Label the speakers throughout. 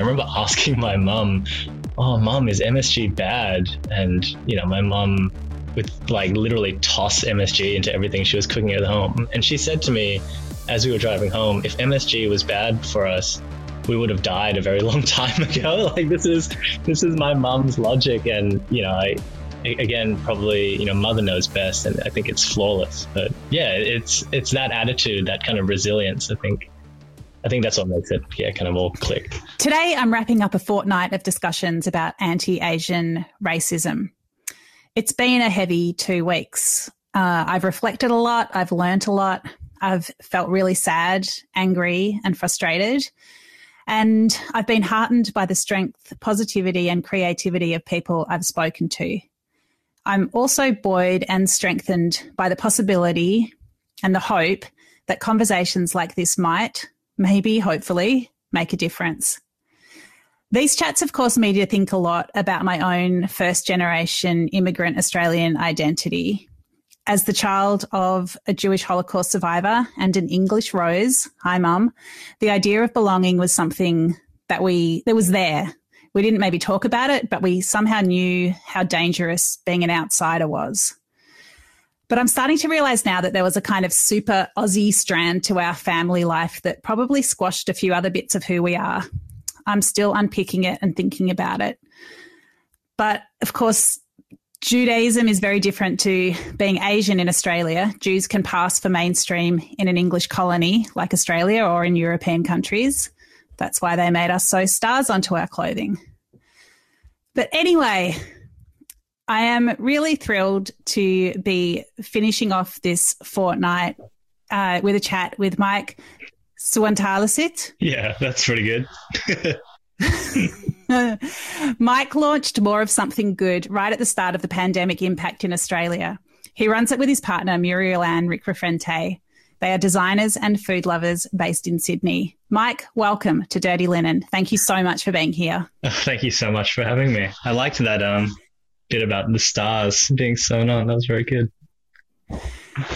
Speaker 1: I remember asking my mum, "Oh, mum, is MSG bad?" And you know, my mum would like literally toss MSG into everything she was cooking at home, and she said to me, as we were driving home, if MSG was bad for us, we would have died a very long time ago. Like this is this is my mom's logic, and you know, I again probably you know mother knows best, and I think it's flawless. But yeah, it's it's that attitude, that kind of resilience. I think I think that's what makes it yeah kind of all click.
Speaker 2: Today, I'm wrapping up a fortnight of discussions about anti-Asian racism. It's been a heavy two weeks. Uh, I've reflected a lot. I've learnt a lot. I've felt really sad, angry, and frustrated. And I've been heartened by the strength, positivity, and creativity of people I've spoken to. I'm also buoyed and strengthened by the possibility and the hope that conversations like this might, maybe, hopefully, make a difference. These chats have caused me to think a lot about my own first generation immigrant Australian identity as the child of a Jewish Holocaust survivor and an English Rose, hi mum, the idea of belonging was something that we, that was there. We didn't maybe talk about it, but we somehow knew how dangerous being an outsider was. But I'm starting to realize now that there was a kind of super Aussie strand to our family life that probably squashed a few other bits of who we are. I'm still unpicking it and thinking about it. But of course, Judaism is very different to being Asian in Australia. Jews can pass for mainstream in an English colony like Australia or in European countries. That's why they made us sew stars onto our clothing. But anyway, I am really thrilled to be finishing off this fortnight uh, with a chat with Mike Suwantalasit.
Speaker 1: Yeah, that's pretty good.
Speaker 2: Mike launched more of something good right at the start of the pandemic impact in Australia. He runs it with his partner, Muriel Ann Rickrafente. They are designers and food lovers based in Sydney. Mike, welcome to Dirty Linen. Thank you so much for being here.
Speaker 1: Thank you so much for having me. I liked that um, bit about the stars being sewn on. That was very good.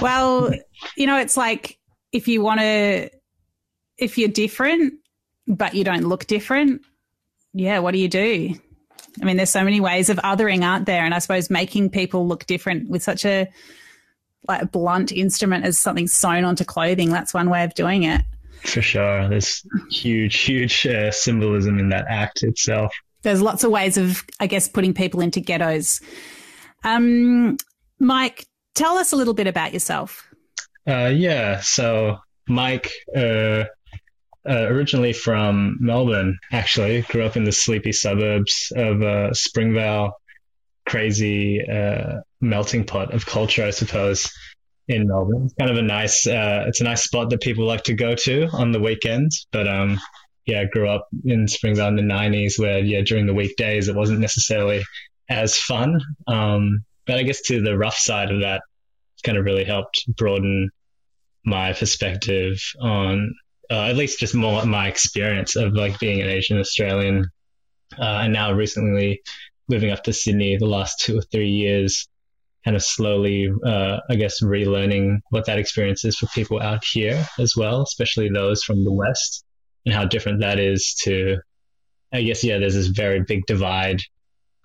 Speaker 2: Well, you know, it's like if you want to, if you're different, but you don't look different, yeah, what do you do? I mean, there's so many ways of othering, aren't there? And I suppose making people look different with such a like a blunt instrument as something sewn onto clothing, that's one way of doing it.
Speaker 1: For sure. There's huge, huge uh, symbolism in that act itself.
Speaker 2: There's lots of ways of, I guess, putting people into ghettos. Um, Mike, tell us a little bit about yourself.
Speaker 1: Uh, yeah. So, Mike, uh, uh, originally from Melbourne, actually. Grew up in the sleepy suburbs of uh, Springvale. Crazy uh, melting pot of culture, I suppose, in Melbourne. It's kind of a nice, uh, it's a nice spot that people like to go to on the weekends. But um, yeah, I grew up in Springvale in the 90s where, yeah, during the weekdays, it wasn't necessarily as fun. Um, but I guess to the rough side of that, kind of really helped broaden my perspective on uh, at least just more my experience of like being an Asian Australian, uh, and now recently living up to Sydney the last two or three years, kind of slowly, uh, I guess, relearning what that experience is for people out here as well, especially those from the West, and how different that is to, I guess, yeah, there's this very big divide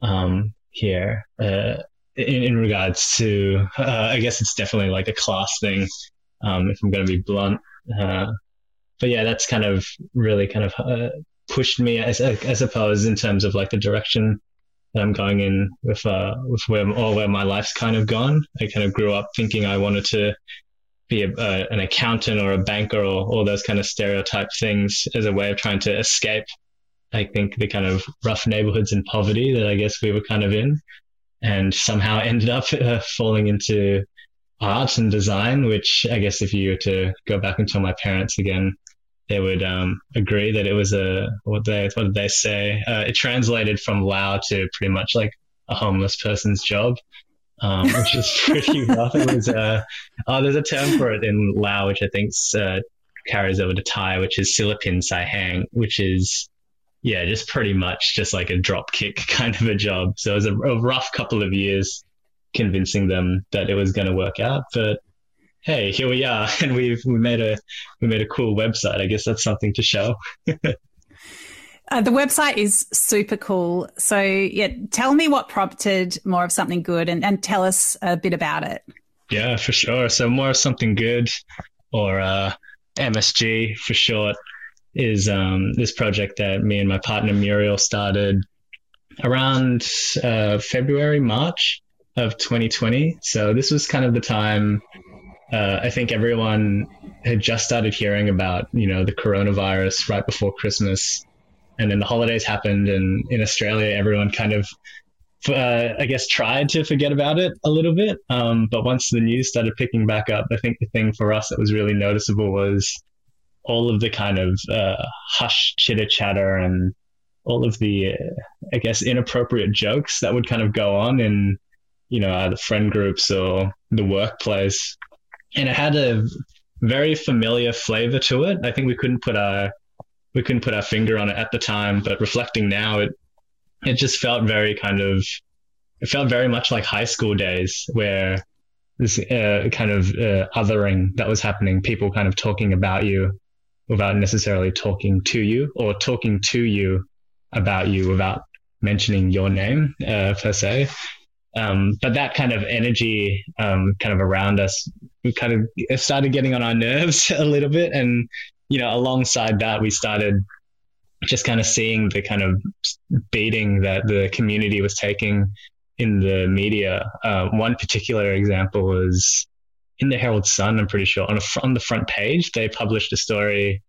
Speaker 1: um, here uh, in, in regards to, uh, I guess it's definitely like a class thing, um, if I'm going to be blunt. Uh, but yeah, that's kind of really kind of uh, pushed me, I, I, suppose, in terms of like the direction that I'm going in with uh, with where or where my life's kind of gone. I kind of grew up thinking I wanted to be a, an accountant or a banker or all those kind of stereotype things as a way of trying to escape. I think the kind of rough neighborhoods and poverty that I guess we were kind of in, and somehow ended up uh, falling into art and design, which I guess if you were to go back and tell my parents again, they would um, agree that it was a what they what did they say? Uh, it translated from Lao to pretty much like a homeless person's job, um, which is pretty rough. It was uh, oh, there's a term for it in Lao, which I think uh, carries over to Thai, which is silapin sai hang, which is yeah, just pretty much just like a drop kick kind of a job. So it was a, a rough couple of years convincing them that it was going to work out, but hey, here we are, and we've we made a we made a cool website. I guess that's something to show.
Speaker 2: Uh, the website is super cool. So, yeah, tell me what prompted more of something good and, and tell us a bit about it.
Speaker 1: Yeah, for sure. So, more of something good or uh, MSG for short is um, this project that me and my partner Muriel started around uh, February, March of 2020. So, this was kind of the time uh, I think everyone had just started hearing about, you know, the coronavirus right before Christmas and then the holidays happened, and in Australia, everyone kind of, uh, I guess, tried to forget about it a little bit. Um, but once the news started picking back up, I think the thing for us that was really noticeable was all of the kind of uh, hush chitter chatter and all of the, uh, I guess, inappropriate jokes that would kind of go on in, you know, either friend groups or the workplace. And it had a very familiar flavor to it. I think we couldn't put our we couldn't put our finger on it at the time, but reflecting now, it it just felt very kind of it felt very much like high school days where this uh, kind of uh, othering that was happening, people kind of talking about you without necessarily talking to you or talking to you about you without mentioning your name uh, per se. Um, but that kind of energy um, kind of around us we kind of started getting on our nerves a little bit and you know, alongside that, we started just kind of seeing the kind of beating that the community was taking in the media. Uh, one particular example was in the Herald Sun, I'm pretty sure, on, a, on the front page, they published a story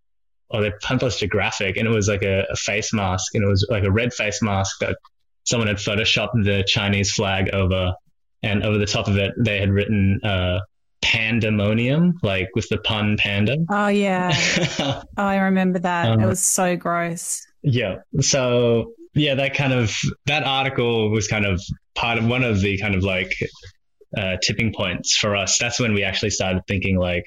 Speaker 1: or they published a graphic and it was like a, a, face mask and it was like a red face mask that someone had photoshopped the Chinese flag over. And over the top of it, they had written, uh, pandemonium, like with the pun panda.
Speaker 2: Oh yeah, oh, I remember that. Um, it was so gross.
Speaker 1: Yeah. So yeah, that kind of that article was kind of part of one of the kind of like uh, tipping points for us. That's when we actually started thinking like,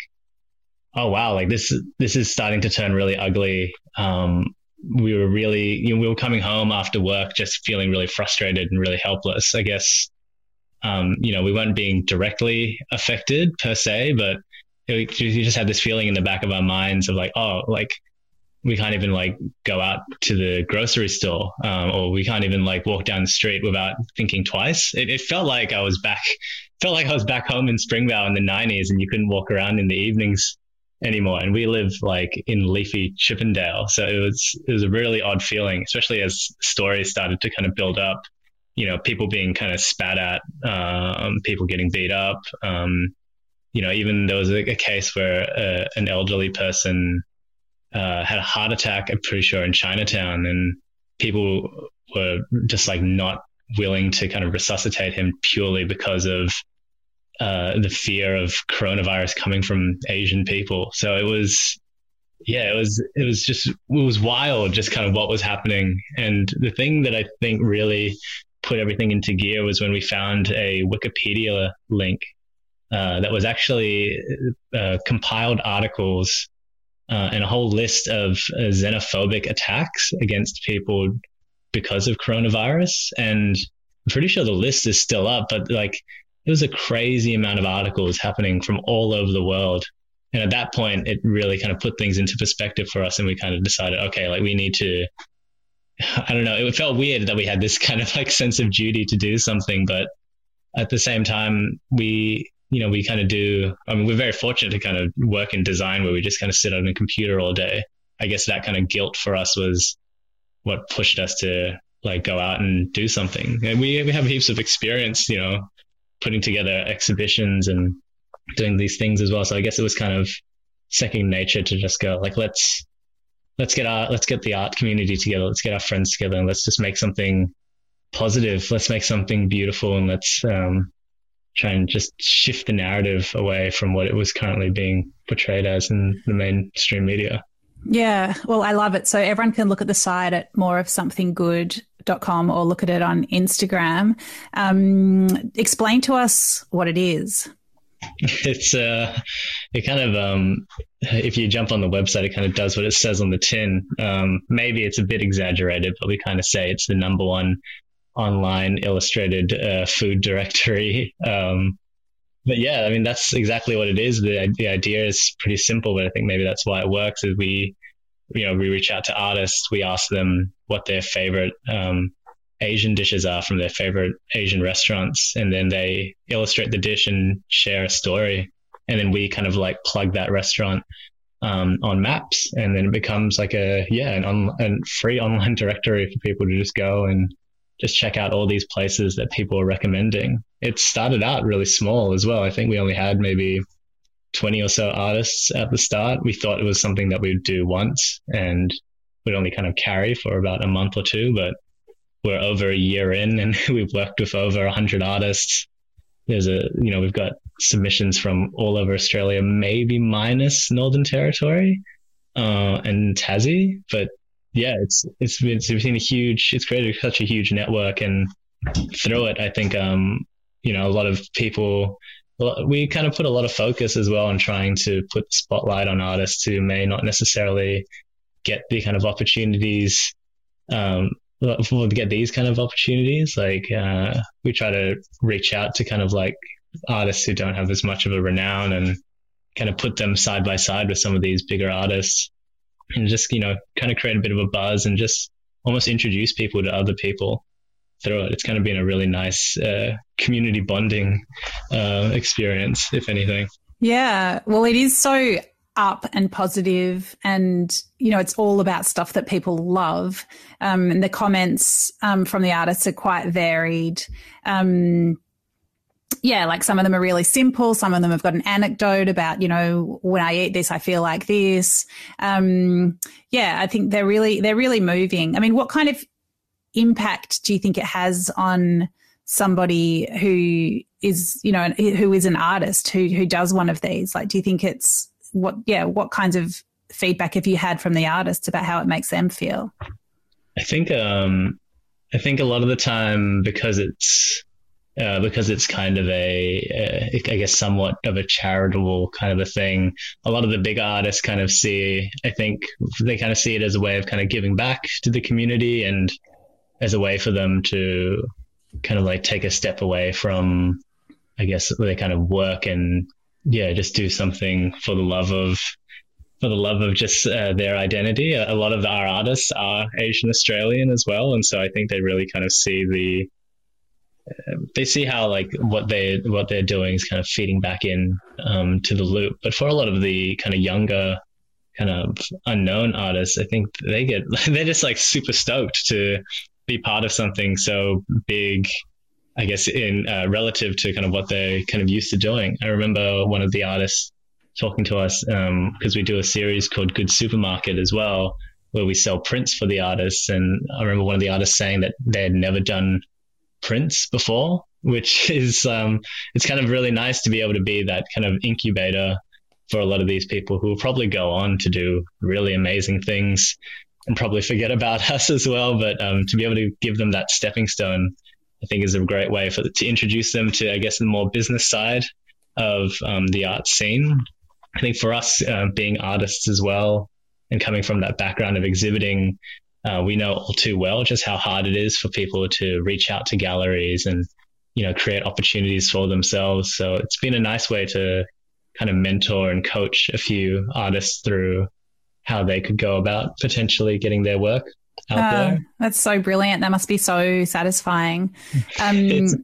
Speaker 1: oh wow, like this this is starting to turn really ugly. Um, we were really you know, we were coming home after work just feeling really frustrated and really helpless. I guess um, you know, we weren't being directly affected per se, but it, you just had this feeling in the back of our minds of like, oh, like we can't even like go out to the grocery store, um, or we can't even like walk down the street without thinking twice. It, it, felt like I was back, felt like I was back home in Springvale in the '90s, and you couldn't walk around in the evenings anymore. And we live like in leafy Chippendale, so it was it was a really odd feeling, especially as stories started to kind of build up you know, people being kind of spat at, um, people getting beat up. Um, you know, even there was a, a case where uh, an elderly person uh, had a heart attack, I'm pretty sure, in Chinatown, and people were just like not willing to kind of resuscitate him purely because of uh, the fear of coronavirus coming from Asian people. So it was, yeah, it was, it was just, it was wild, just kind of what was happening. And the thing that I think really put everything into gear was when we found a Wikipedia link uh, that was actually uh, compiled articles uh, and a whole list of uh, xenophobic attacks against people because of coronavirus. And I'm pretty sure the list is still up, but like it was a crazy amount of articles happening from all over the world. And at that point, it really kind of put things into perspective for us. And we kind of decided, okay, like we need to I don't know. It felt weird that we had this kind of like sense of duty to do something, but at the same time, we, you know, we kind of do. I mean, we're very fortunate to kind of work in design where we just kind of sit on a computer all day. I guess that kind of guilt for us was what pushed us to like go out and do something. And we we have heaps of experience, you know, putting together exhibitions and doing these things as well. So I guess it was kind of second nature to just go like let's let's get our let's get the art community together. Let's get our friends together and let's just make something positive. Let's make something beautiful and let's um, try and just shift the narrative away from what it was currently being portrayed as in the mainstream media.
Speaker 2: Yeah. Well i love it. So everyone can look at the site at more of something good dot com or look at it on instagram. Um, explain to us what it is
Speaker 1: it's uh, it kind of um, if you jump on the website, it kind of does what it says on the tin. Um, maybe it's a bit exaggerated, but we kind of say it's the number one online illustrated uh, food directory. Um, but yeah, I mean that's exactly what it is. The the idea is pretty simple, but I think maybe that's why it works. Is we you know, we reach out to artists, we ask them what their favorite um, Asian dishes are from their favorite Asian restaurants, and then they illustrate the dish and share a story, and then we kind of like plug that restaurant um, on maps, and then it becomes like a yeah, an on a free online directory for people to just go and just check out all these places that people are recommending. It started out really small as well. I think we only had maybe 20 or so artists at the start. We thought it was something that we would do once and would only kind of carry for about a month or two, but we're over a year in and we've worked with over 100 artists. There's a, you know, we've got submissions from all over Australia, maybe minus Northern Territory uh, and Tassie, but yeah, it's it's been, it's been a huge, it's created such a huge network, and through it, I think, um, you know, a lot of people we kind of put a lot of focus as well on trying to put the spotlight on artists who may not necessarily get the kind of opportunities um, to get these kind of opportunities. Like uh, we try to reach out to kind of like artists who don't have as much of a renown and kind of put them side by side with some of these bigger artists and just you know kind of create a bit of a buzz and just almost introduce people to other people through it. It's kind of been a really nice uh, community bonding uh, experience, if anything.
Speaker 2: Yeah, well, it is so up and positive and you know it's all about stuff that people love. Um, and the comments um, from the artists are quite varied. Um, yeah like some of them are really simple. Some of them have got an anecdote about you know when i eat this i feel like this. Um, yeah i think they're really they're really moving. I mean what kind of impact do you think it has on somebody who is, you know, who is an artist who who does one of these? Like, do you think it's what? Yeah, what kinds of feedback have you had from the artists about how it makes them feel?
Speaker 1: I think um, I think a lot of the time because it's uh, because it's kind of a, uh, I guess, somewhat of a charitable kind of a thing. A lot of the big artists kind of see, I think, they kind of see it as a way of kind of giving back to the community and as a way for them to kind of like take a step away from, I guess, their kind of work and yeah, just do something for the love of for the love of just uh, their identity. A, lot of our artists are Asian Australian as well, and so I think they really kind of see the uh, they see how like what they what they're doing is kind of feeding back in um, to the loop. But for a lot of the kind of younger kind of unknown artists, I think they get they're just like super stoked to be part of something so big I guess in uh, relative to kind of what they're kind of used to doing. I remember one of the artists talking to us because um, we do a series called Good Supermarket as well, where we sell prints for the artists. And I remember one of the artists saying that they had never done prints before, which is um, it's kind of really nice to be able to be that kind of incubator for a lot of these people who will probably go on to do really amazing things and probably forget about us as well. But um, to be able to give them that stepping stone, I think is a great way for to introduce them to, I guess, the more business side of um, the art scene. I think for us, uh, being artists as well, and coming from that background of exhibiting, uh, we know all too well just how hard it is for people to reach out to galleries and you know create opportunities for themselves. So it's been a nice way to kind of mentor and coach a few artists through how they could go about potentially getting their work there.
Speaker 2: That's so brilliant. That must be so satisfying. Um,
Speaker 1: it's,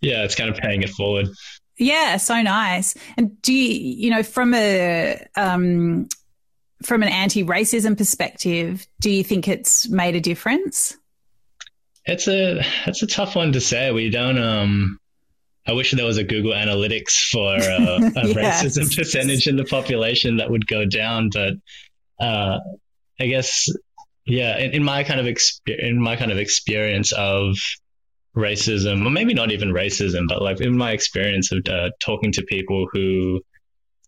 Speaker 1: yeah, it's kind of paying it forward.
Speaker 2: Yeah, so nice. And do you, you know, from a um, from an anti-racism perspective, do you think it's made a difference?
Speaker 1: It's a it's a tough one to say. We don't um I wish there was a Google Analytics for uh, a yes. racism percentage in the population that would go down, but uh, I guess yeah, in, in my kind of exp- in my kind of experience of racism, or maybe not even racism, but like in my experience of uh, talking to people who,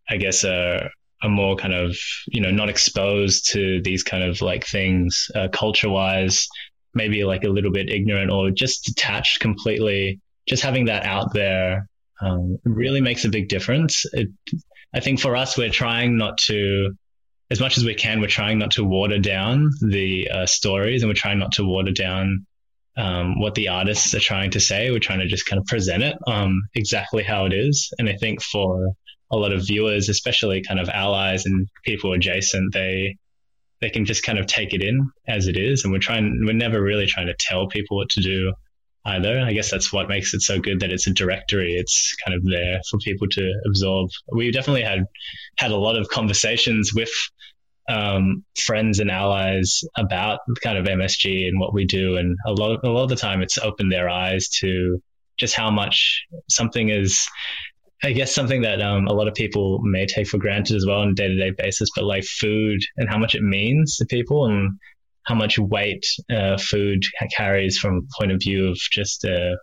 Speaker 1: I guess, are, are more kind of you know not exposed to these kind of like things uh, culture wise, maybe like a little bit ignorant or just detached completely. Just having that out there um, really makes a big difference. It, I think for us, we're trying not to as much as we can, we're trying not to water down the uh, stories and we're trying not to water down um, what the artists are trying to say. We're trying to just kind of present it um, exactly how it is. And I think for a lot of viewers, especially kind of allies and people adjacent, they they can just kind of take it in as it is. And we're trying, we're never really trying to tell people what to do either. I guess that's what makes it so good that it's a directory. It's kind of there for people to absorb. We definitely had had a lot of conversations with um, friends and allies about kind of MSG and what we do, and a lot of, a lot of the time it's opened their eyes to just how much something is. I guess something that um, a lot of people may take for granted as well on a day to day basis, but like food and how much it means to people and how much weight uh, food carries from point of view of just uh,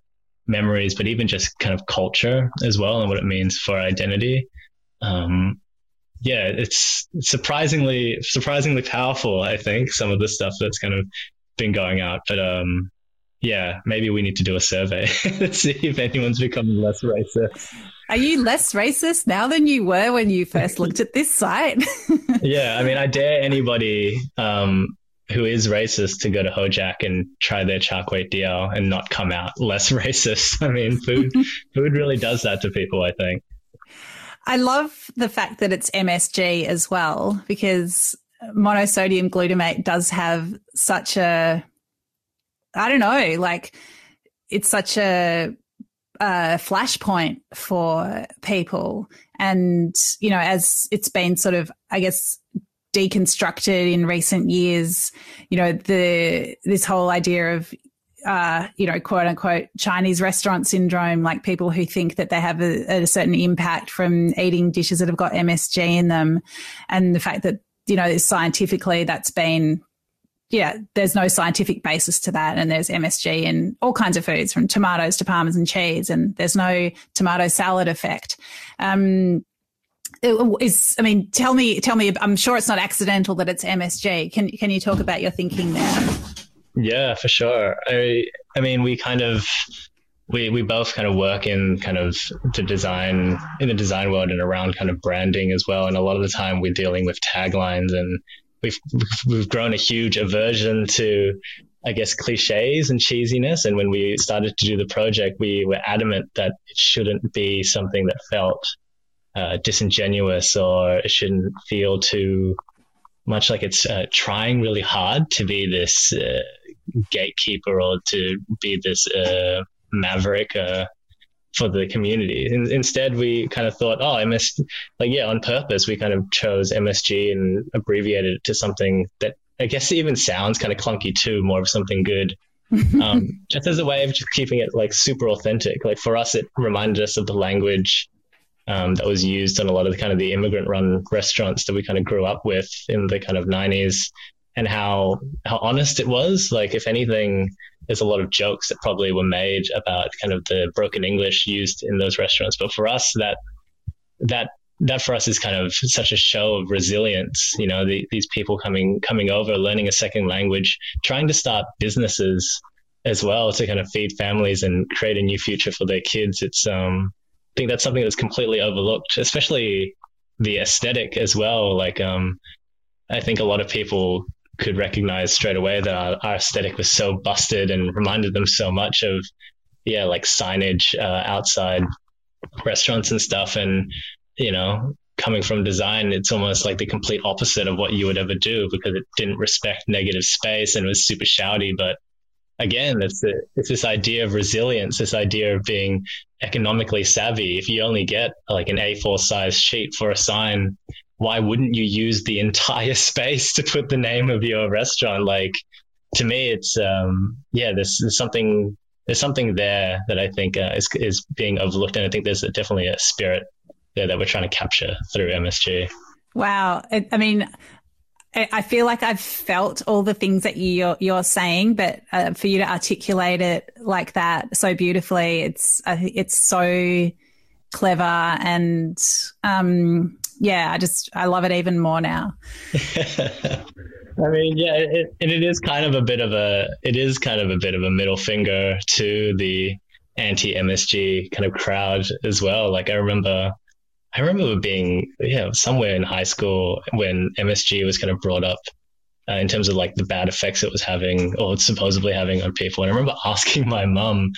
Speaker 1: memories, but even just kind of culture as well and what it means for identity. Um, yeah, it's surprisingly surprisingly powerful. I think some of the stuff that's kind of been going out, but um, yeah, maybe we need to do a survey to see if anyone's becoming less racist.
Speaker 2: Are you less racist now than you were when you first looked at this site?
Speaker 1: yeah, I mean, I dare anybody um, who is racist to go to Hojak and try their kway teow and not come out less racist. I mean, food food really does that to people. I think.
Speaker 2: I love the fact that it's MSG as well because monosodium glutamate does have such a I don't know, like it's such a, a flashpoint for people. And, you know, as it's been sort of, I guess, deconstructed in recent years, you know, the, this whole idea of, uh, you know, quote unquote Chinese restaurant syndrome, like people who think that they have a, a, certain impact from eating dishes that have got MSG in them. And the fact that, you know, scientifically that's been yeah, there's no scientific basis to that. And there's MSG in all kinds of foods from tomatoes to parmesan cheese, and there's no tomato salad effect. Um, Uh, is I mean, tell me, tell me. I'm sure it's not accidental that it's MSG. Can can you talk about your thinking there?
Speaker 1: Yeah, for sure. I I mean, we kind of we we both kind of work in kind of the design in the design world and around kind of branding as well. And a lot of the time, we're dealing with taglines and we've we've grown a huge aversion to I guess cliches and cheesiness. And when we started to do the project, we were adamant that it shouldn't be something that felt uh, disingenuous or it shouldn't feel too much like it's uh, trying really hard to be this uh, gatekeeper or to be this uh, maverick uh, for the community. In, instead, we kind of thought, oh, MS, like, yeah, on purpose, we kind of chose MSG and abbreviated it to something that I guess even sounds kind of clunky too, more of something good. um, just as a way of just keeping it like super authentic. Like for us, it reminded us of the language um, that was used on a lot of the kind of the immigrant run restaurants that we kind of grew up with in the kind of 90s and how how honest it was. Like if anything, there's a lot of jokes that probably were made about kind of the broken English used in those restaurants. But for us, that that that for us is kind of such a show of resilience. You know, the, these people coming coming over, learning a second language, trying to start businesses as well to kind of feed families and create a new future for their kids. It's um, think that's something that's completely overlooked, especially the aesthetic as well. Like um, I think a lot of people could recognize straight away that our, our, aesthetic was so busted and reminded them so much of, yeah, like signage uh, outside restaurants and stuff. And, you know, coming from design, it's almost like the complete opposite of what you would ever do because it didn't respect negative space and was super shouty. But again, it's, the, it's this idea of resilience, this idea of being economically savvy. If you only get like an A4 size sheet for a sign, why wouldn't you use the entire space to put the name of your restaurant? Like to me, it's um, yeah, there's, there's something there's something there that I think uh, is is being overlooked, and I think there's definitely a spirit there that we're trying to capture through MSG.
Speaker 2: Wow, I mean. I feel like I've felt all the things that you're you're saying, but uh, for you to articulate it like that so beautifully, it's uh, it's so clever and um, yeah, I just I love it even more now.
Speaker 1: I mean, yeah, it, and it is kind of a bit of a it is kind of a bit of a middle finger to the anti MSG kind of crowd as well. Like I remember, I remember being yeah somewhere in high school when MSG was kind of brought up uh, in terms of like the bad effects it was having or supposedly having on people. And I remember asking my mum,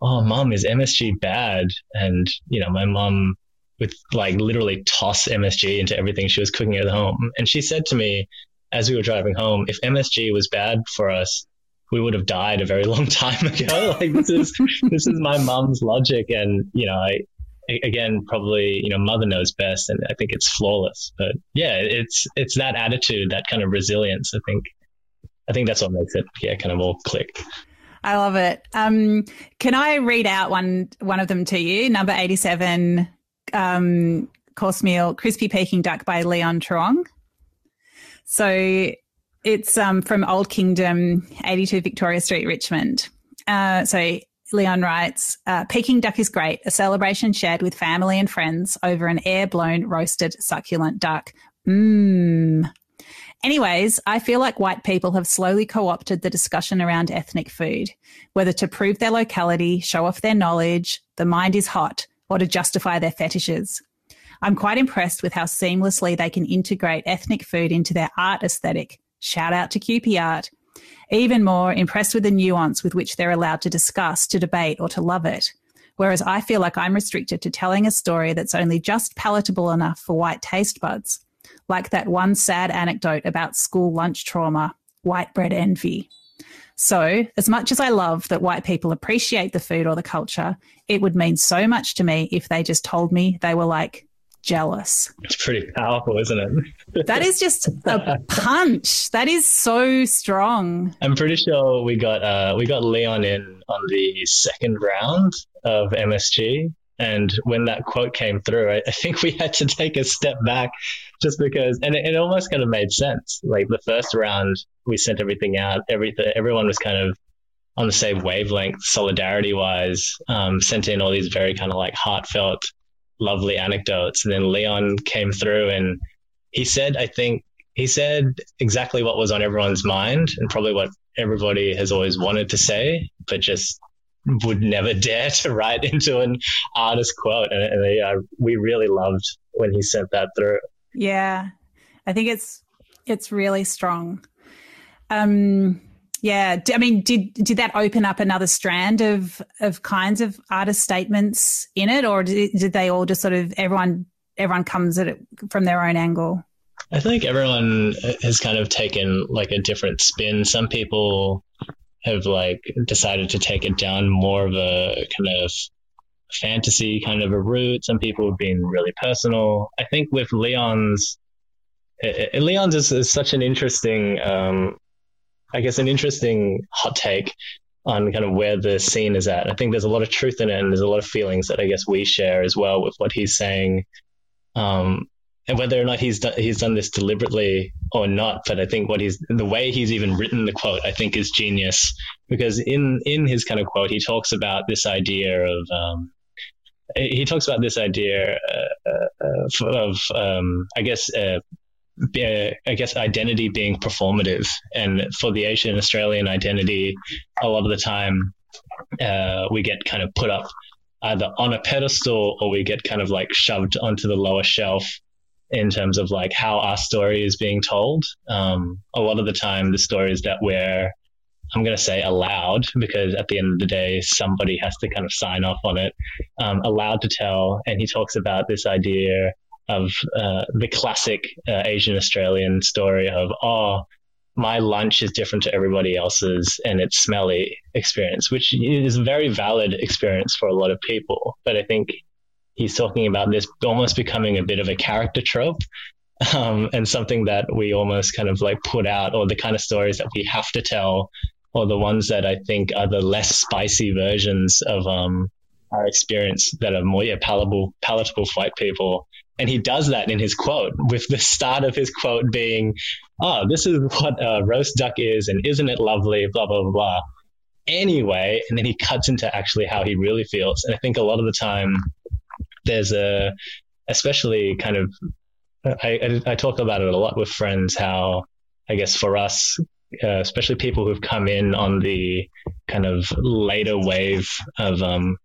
Speaker 1: "Oh, mom, is MSG bad?" And you know, my mum would like literally toss MSG into everything she was cooking at home. And she said to me, as we were driving home, if MSG was bad for us, we would have died a very long time ago. like this is this is my mom's logic, and you know, I again probably you know mother knows best, and I think it's flawless. But yeah, it's it's that attitude, that kind of resilience. I think I think that's what makes it yeah kind of all click.
Speaker 2: I love it. Um, can I read out one one of them to you? Number eighty seven, um, course meal, crispy Peking duck by Leon Truong. So it's um, from Old Kingdom, 82 Victoria Street, Richmond. Uh, so Leon writes uh, Peking duck is great, a celebration shared with family and friends over an air blown roasted succulent duck. Mmm. Anyways, I feel like white people have slowly co opted the discussion around ethnic food, whether to prove their locality, show off their knowledge, the mind is hot, or to justify their fetishes. I'm quite impressed with how seamlessly they can integrate ethnic food into their art aesthetic, Shout out to QP Art. Even more impressed with the nuance with which they're allowed to discuss, to debate, or to love it. Whereas I feel like I'm restricted to telling a story that's only just palatable enough for white taste buds, like that one sad anecdote about school lunch trauma, white bread envy. So, as much as I love that white people appreciate the food or the culture, it would mean so much to me if they just told me they were like, jealous.
Speaker 1: It's pretty powerful, isn't it?
Speaker 2: that is just a punch. That is so strong.
Speaker 1: I'm pretty sure we got uh, we got Leon in on the second round of MSG. And when that quote came through, I, I think we had to take a step back just because, and it, it, almost kind of made sense. Like the first round, we sent everything out. Everything, everyone was kind of on the same wavelength, solidarity wise. Um, sent in all these very kind of like heartfelt lovely anecdotes. And then Leon came through and he said, I think he said exactly what was on everyone's mind and probably what everybody has always wanted to say, but just would never dare to write into an artist quote. And, and they, uh, we really loved when he sent that through.
Speaker 2: Yeah, I think it's it's really strong. Um, yeah, I mean, did did that open up another strand of of kinds of artist statements in it, or did, did they all just sort of everyone everyone comes at it from their own angle?
Speaker 1: I think everyone has kind of taken like a different spin. Some people have like decided to take it down more of a kind of fantasy kind of a route. Some people have been really personal. I think with Leon's, Leon's is, is such an interesting um, I guess, an interesting hot take on kind of where the scene is at. I think there's a lot of truth in it, and there's a lot of feelings that I guess we share as well with what he's saying, um, and whether or not he's done, he's done this deliberately or not. But I think what he's the way he's even written the quote, I think, is genius because in in his kind of quote, he talks about this idea of um, he talks about this idea uh, uh, of, um, I guess, uh, I guess identity being performative, and for the Asian Australian identity, a lot of the time uh, we get kind of put up either on a pedestal or we get kind of like shoved onto the lower shelf in terms of like how our story is being told. Um, a lot of the time, the stories that we're I'm going to say allowed because at the end of the day, somebody has to kind of sign off on it. Um, allowed to tell, and he talks about this idea of uh, the classic uh, Asian Australian story of, oh, my lunch is different to everybody else's and it's smelly experience, which is a very valid experience for a lot of people. But I think he's talking about this almost becoming a bit of a character trope um, and something that we almost kind of like put out, or the kind of stories that we have to tell, or the ones that I think are the less spicy versions of um, our experience that are more yeah, palatable, palatable for white people. And he does that in his quote, with the start of his quote being, Oh, this is what a roast duck is, and isn't it lovely? Blah, blah, blah. Anyway, and then he cuts into actually how he really feels. And I think a lot of the time, there's a, especially kind of, I, I, I talk about it a lot with friends, how I guess for us, uh, especially people who've come in on the kind of later wave of um,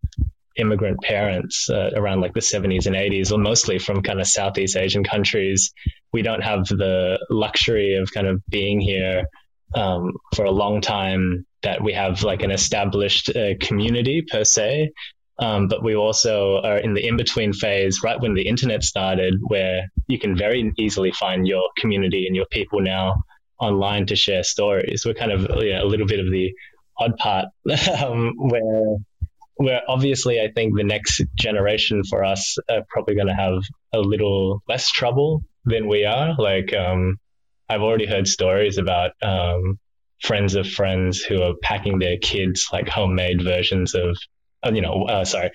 Speaker 1: immigrant parents uh, around like the 70s and 80s, or mostly from kind of Southeast Asian countries, we don't have the luxury of kind of being here um, for a long time that we have like an established uh, community per se. Um, but we also are in the in between phase, right when the internet started, where you can very easily find your community and your people now online to share stories. We're kind of you know, a little bit of the odd part um, where where obviously I think the next generation for us are probably going to have a little less trouble than we are. Like um, I've already heard stories about um, friends of friends who are packing their kids like homemade versions of, uh, you know, uh, sorry,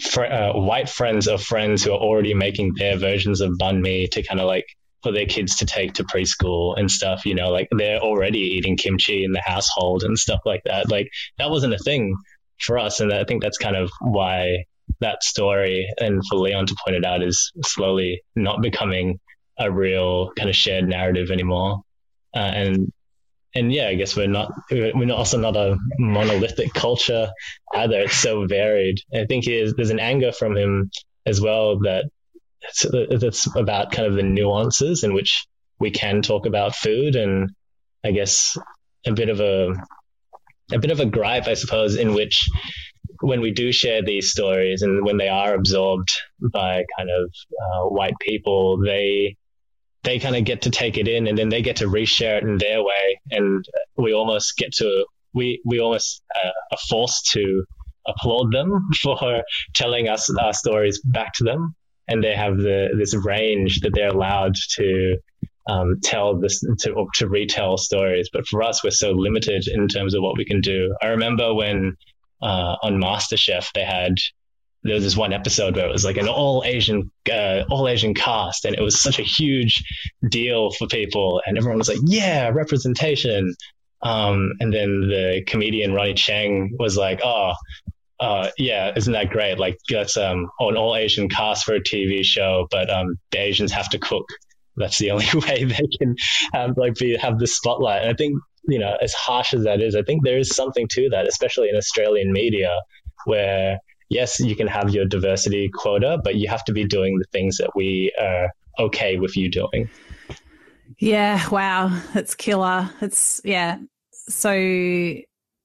Speaker 1: fr- uh, white friends of friends who are already making their versions of banh mi to kind of like for their kids to take to preschool and stuff. You know, like they're already eating kimchi in the household and stuff like that. Like that wasn't a thing for us, and I think that's kind of why that story and for Leon to point it out is slowly not becoming a real kind of shared narrative anymore. Uh, and and yeah, I guess we're not we're not also not a monolithic culture either. It's so varied. I think is, there's an anger from him as well that that's about kind of the nuances in which we can talk about food, and I guess a bit of a a bit of a gripe, I suppose, in which when we do share these stories and when they are absorbed by kind of uh, white people, they they kind of get to take it in and then they get to reshare it in their way. And we almost get to we we almost uh, are forced to applaud them for telling us our stories back to them. And they have the this range that they're allowed to um, tell this to to retell stories but for us we're so limited in terms of what we can do i remember when uh, on masterchef they had there was this one episode where it was like an all Asian uh, all Asian cast, and it was such a huge deal for people, and everyone was like, "Yeah, representation." Um, and then the comedian Ronnie Chieng was like, "Oh, uh, yeah, isn't that great? Like that's um, an all Asian cast for a TV show, but um, the Asians have to cook. That's the only way they can um, like be have the spotlight." And I think you know, as harsh as that is, I think there is something to that, especially in Australian media, where yes, you can have your diversity quota, but you have to be doing the things that we are okay with you doing.
Speaker 2: Yeah, wow, that's killer. It's yeah, so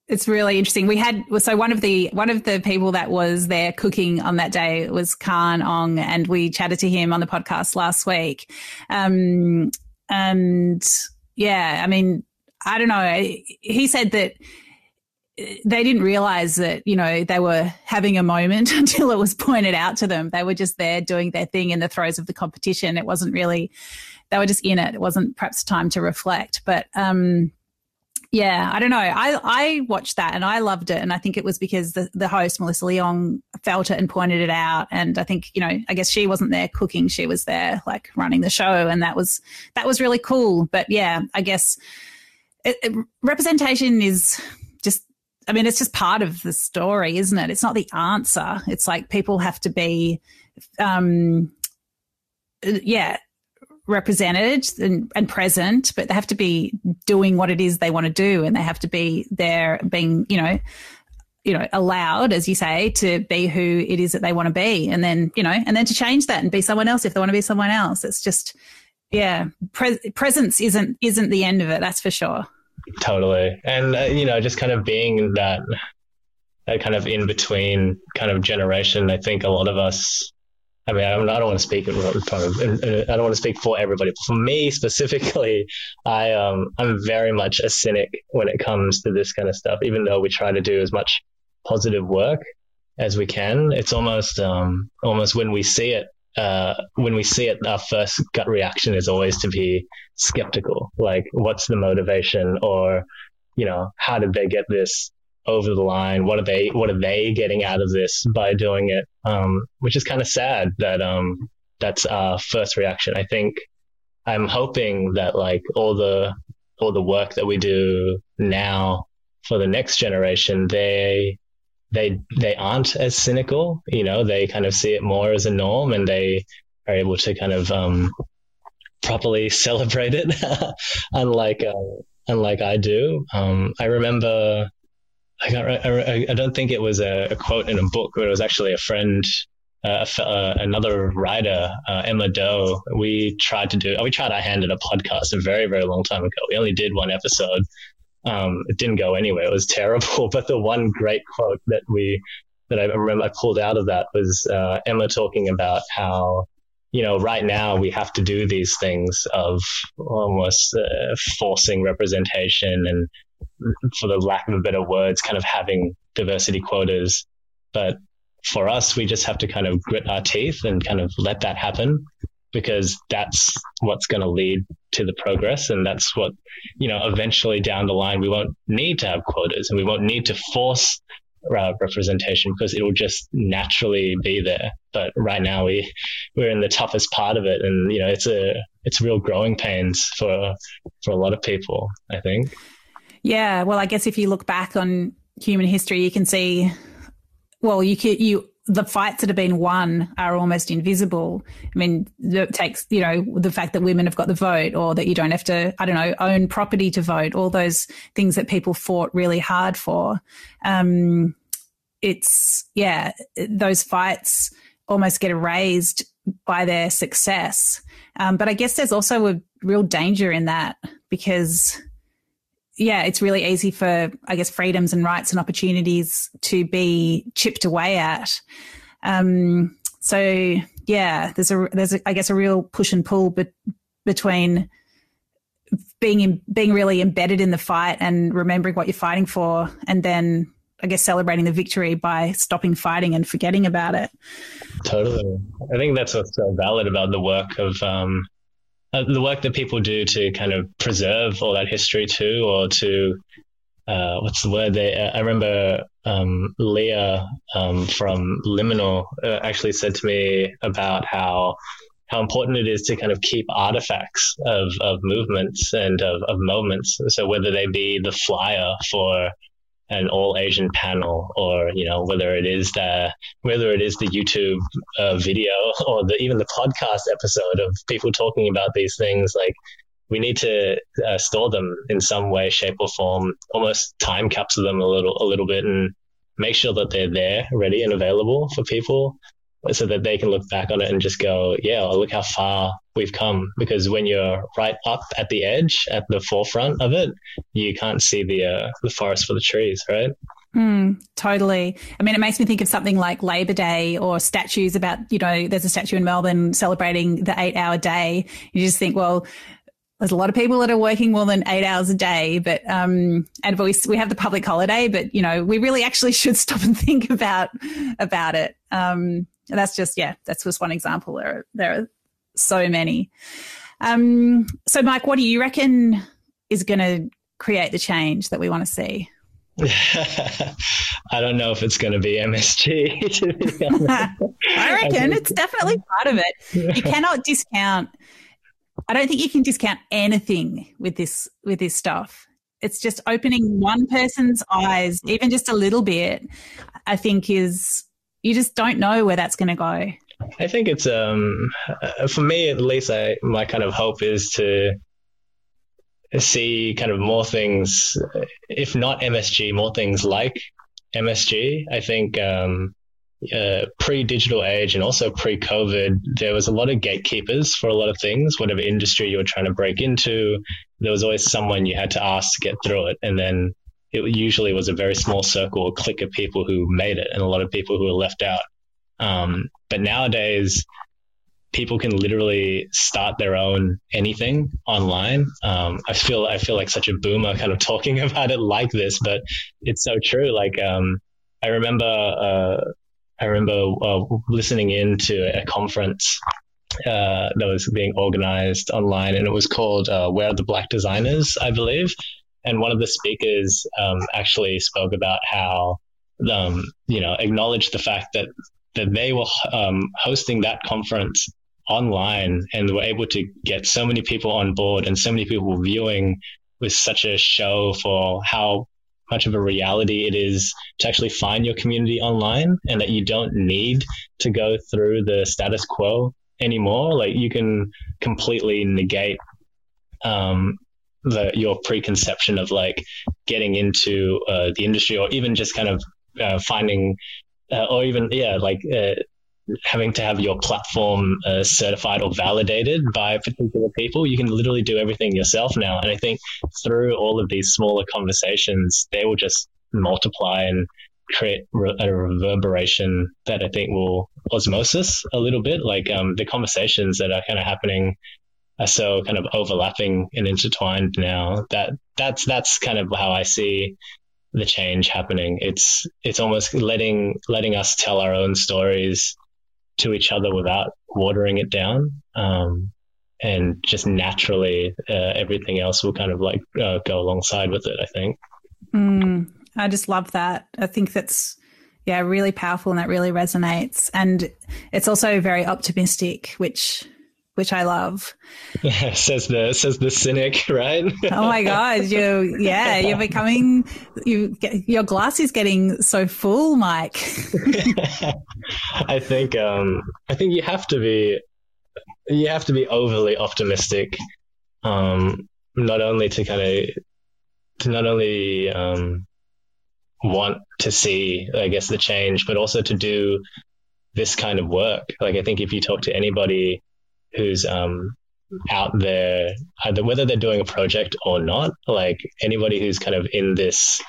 Speaker 2: it's really interesting. We had so one of the one of the people that was there cooking on that day was Khanh Ong, and we chatted to him on the podcast last week. Um, and yeah, I mean, I don't know. He said that they didn't realize that you know they were having a moment until it was pointed out to them they were just there doing their thing in the throes of the competition it wasn't really they were just in it it wasn't perhaps time to reflect but um yeah i don't know. I i watched that and i loved it. And i think it was because the, the host melissa leong felt it and pointed it out. And i think you know i guess she wasn't there cooking. She was there like running the show. And that was that was really cool. But yeah i guess it, it, representation is just I mean, it's just part of the story, isn't it? It's not the answer. It's like people have to be, um, yeah, represented and, and, present, but they have to be doing what it is they want to do, and they have to be there, being, you know, you know, allowed, as you say, to be who it is that they want to be, and then, you know, and then to change that and be someone else if they want to be someone else. It's just, yeah, pre- presence isn't isn't the end of it. That's for sure.
Speaker 1: Totally. And, uh, you know, just kind of being that, that kind of in between kind of generation, I think a lot of us, I mean, I don't, I don't want to speak I don't want to speak for everybody, but for me specifically, I, um, I'm very much a cynic when it comes to this kind of stuff, even though we try to do as much positive work as we can. It's almost, um, almost when we see it, uh, when we see it, our first gut reaction is always to be skeptical. Like, what's the motivation, or you know, how did they get this over the line? What are they What are they getting out of this by doing it? Um, which is kind of sad that um, that's our first reaction. I think I'm hoping that like all the all the work that we do now for the next generation, they they they aren't as cynical. You know, they kind of see it more as a norm, and they are able to kind of um, properly celebrate it, unlike uh, unlike I do. Um, I remember. I, got, I, I don't think it was a, a, quote in a book, but it was actually a friend, uh, uh, another writer, uh, Emma Doe. We tried to do, we tried our hand at a podcast a very, very long time ago. We only did one episode, um, it didn't go anywhere. It was terrible. But the one great quote that we that I remember I pulled out of that was uh, Emma talking about how you know, right now we have to do these things of almost uh, forcing representation and, for the lack of a better words, kind of having diversity quotas. But for us, we just have to kind of grit our teeth and kind of let that happen because that's what's going to lead to the progress. And that's what, you know, eventually down the line, we won't need to have quotas and we won't need to force uh, representation because it will just naturally be there. But right now we we're in the toughest part of it, and you know it's a it's real growing pains for for a lot of people. I think.
Speaker 2: Yeah, well, I guess if you look back on human history, you can see. Well, you can you the fights that have been won are almost invisible. I mean, it takes, you know, the fact that women have got the vote or that you don't have to, I don't know, own property to vote, all those things that people fought really hard for. Um, it's, yeah, those fights almost get erased by their success. Um, but I guess there's also a real danger in that because yeah, it's really easy for, I guess, freedoms and rights and opportunities to be chipped away at. Um, so yeah, there's a, there's a, I guess, a real push and pull be- between being in, being really embedded in the fight and remembering what you're fighting for, and then I guess celebrating the victory by stopping fighting and forgetting about it.
Speaker 1: Totally, I think that's what's so valid about the work of um, uh, the work that people do to kind of preserve all that history too, or to uh, what's the word? They, uh, I remember um, Leah um, from Liminal uh, actually said to me about how how important it is to kind of keep artifacts of, of movements and of, of moments. So whether they be the flyer for an all Asian panel, or you know whether it is the whether it is the YouTube uh, video or the even the podcast episode of people talking about these things, like we need to uh, store them in some way, shape, or form. Almost time capture them a little a little bit and make sure that they're there, ready and available for people so that they can look back on it and just go, yeah, look how far we've come. Because when you're right up at the edge, at the forefront of it, you can't see the uh, the forest for the trees, right?
Speaker 2: Mm, totally. I mean, it makes me think of something like Labor Day or statues about, you know, there's a statue in Melbourne celebrating the eight hour day. You just think, well, there's a lot of people that are working more than eight hours a day, but um, and we we have the public holiday, but you know we really actually should stop and think about about it. Um, that's just yeah, that's just one example. There there so many. Um, so, Mike, what do you reckon is going to create the change that we want to see?
Speaker 1: I don't know if it's going to be MSG.
Speaker 2: I reckon it's definitely part of it. You cannot discount. I don't think you can discount anything with this with this stuff. It's just opening one person's eyes, even just a little bit. I think is you just don't know where that's going to go.
Speaker 1: I think it's um uh, for me at least. I my kind of hope is to see kind of more things, if not MSG, more things like MSG. I think um, uh, pre-digital age and also pre-COVID, there was a lot of gatekeepers for a lot of things. Whatever industry you were trying to break into, there was always someone you had to ask to get through it, and then it usually was a very small circle or clique of people who made it and a lot of people who were left out. Um, but nowadays, people can literally start their own anything online. Um, I feel I feel like such a boomer kind of talking about it like this, but it's so true. Like um, I remember uh, I remember uh, listening in to a conference uh, that was being organized online, and it was called uh, "Where Are the Black Designers?" I believe and one of the speakers um, actually spoke about how um, you know acknowledged the fact that that they were um, hosting that conference online and were able to get so many people on board and so many people viewing with such a show for how much of a reality it is to actually find your community online and that you don't need to go through the status quo anymore. Like you can completely negate um, the your preconception of like getting into uh, the industry or even just kind of uh, finding uh, or even yeah like uh, having to have your platform uh, certified or validated by particular people you can literally do everything yourself now and i think through all of these smaller conversations they will just multiply and create a reverberation that I think will osmosis a little bit. Like um, the conversations that are kind of happening are so kind of overlapping and intertwined now that that's that's kind of how I see the change happening. It's it's almost letting letting us tell our own stories to each other without watering it down. Um, and just naturally, uh, everything else will kind of like uh, go alongside with it. I think.
Speaker 2: Mm, I just love that. I think that's yeah really powerful and that really resonates, and it's also very optimistic, which which I love.
Speaker 1: Yeah, says the says the cynic, right?
Speaker 2: oh my god, you yeah, you're becoming you your glass is getting so full, Mike.
Speaker 1: I think um I think you have to be you have to be overly optimistic um not only to kind of to not only um want to see I guess the change but also to do this kind of work. Like I think if you talk to anybody who's um, out there, either whether they're doing a project or not, like anybody who's kind of in this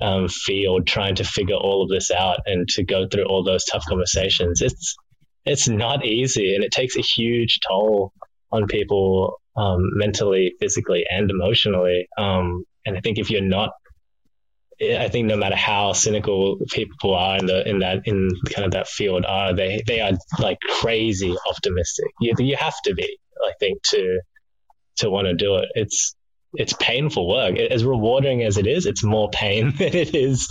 Speaker 1: um, field trying to figure all of this out and to go through all those tough conversations, it's it's not easy and it takes a huge toll on people um, mentally, physically, and emotionally. Um, and I think if you're not I think no matter how cynical people are in the in that in kind of that field are, they they are like crazy optimistic. You you have to be, I think, to to want to do it. It's it's painful work. As rewarding as it is, it's more pain than it is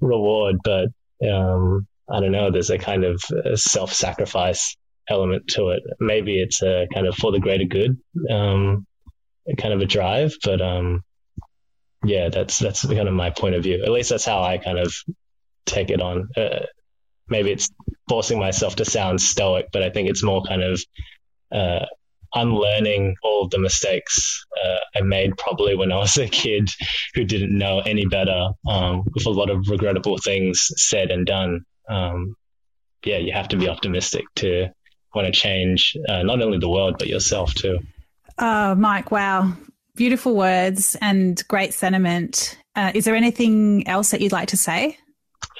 Speaker 1: reward. But um, I don't know. There's a kind of self sacrifice element to it. Maybe it's a kind of for the greater good, um, kind of a drive. But um, yeah, that's that's kind of my point of view. At least that's how I kind of take it on. Uh, maybe it's forcing myself to sound stoic, but I think it's more kind of uh, unlearning all the mistakes uh, I made probably when I was a kid who didn't know any better, um, with a lot of regrettable things said and done. Um, yeah, you have to be optimistic to want to change uh, not only the world but yourself too.
Speaker 2: Uh, Mike, wow, beautiful words and great sentiment. Uh, is there anything else that you'd like to say?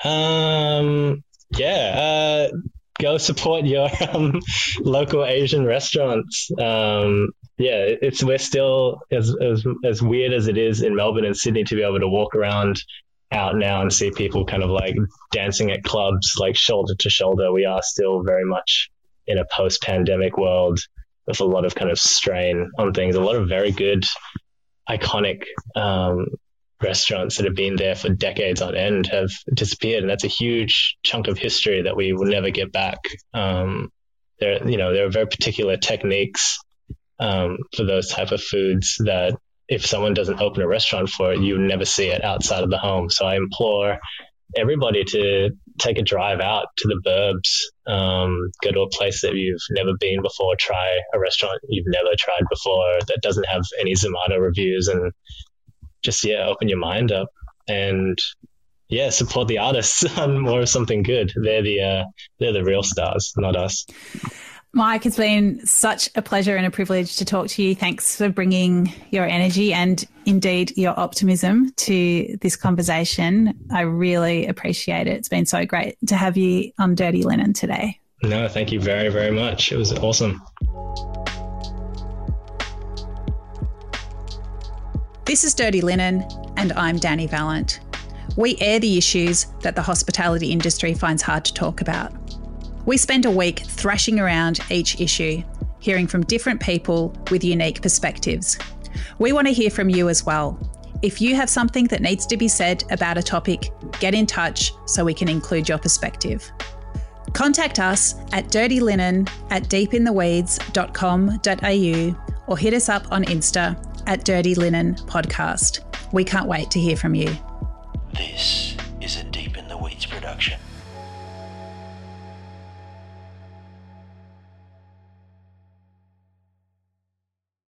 Speaker 1: Um, yeah, uh, go support your um, local Asian restaurants. Um, yeah, it's we're still as, as as weird as it is in Melbourne and Sydney to be able to walk around out now and see people kind of like dancing at clubs like shoulder to shoulder. We are still very much in a post-pandemic world with a lot of kind of strain on things. A lot of very good, iconic um, restaurants that have been there for decades on end have disappeared, and that's a huge chunk of history that we will never get back. Um, there, you know, there are very particular techniques um, for those type of foods that if someone doesn't open a restaurant for it, you never see it outside of the home. So I implore everybody to take a drive out to the burbs, um, go to a place that you've never been before, try a restaurant you've never tried before that doesn't have any Zomato reviews, and just yeah, open your mind up and yeah, support the artists on more of something good. They're the uh, they're the real stars, not us.
Speaker 2: Mike, it's been such a pleasure and a privilege to talk to you. Thanks for bringing your energy and indeed your optimism to this conversation. I really appreciate it. It's been so great to have you on Dirty Linen today.
Speaker 1: No, thank you very, very much. It was awesome.
Speaker 2: This is Dirty Linen, and I'm Dani Valent. We air the issues that the hospitality industry finds hard to talk about. We spend a week thrashing around each issue, hearing from different people with unique perspectives. We want to hear from you as well. If you have something that needs to be said about a topic, get in touch so we can include your perspective. Contact us at dirtylinen at deepintheweeds.com.au or hit us up on Insta at Dirty Linen Podcast. We can't wait to hear from you. This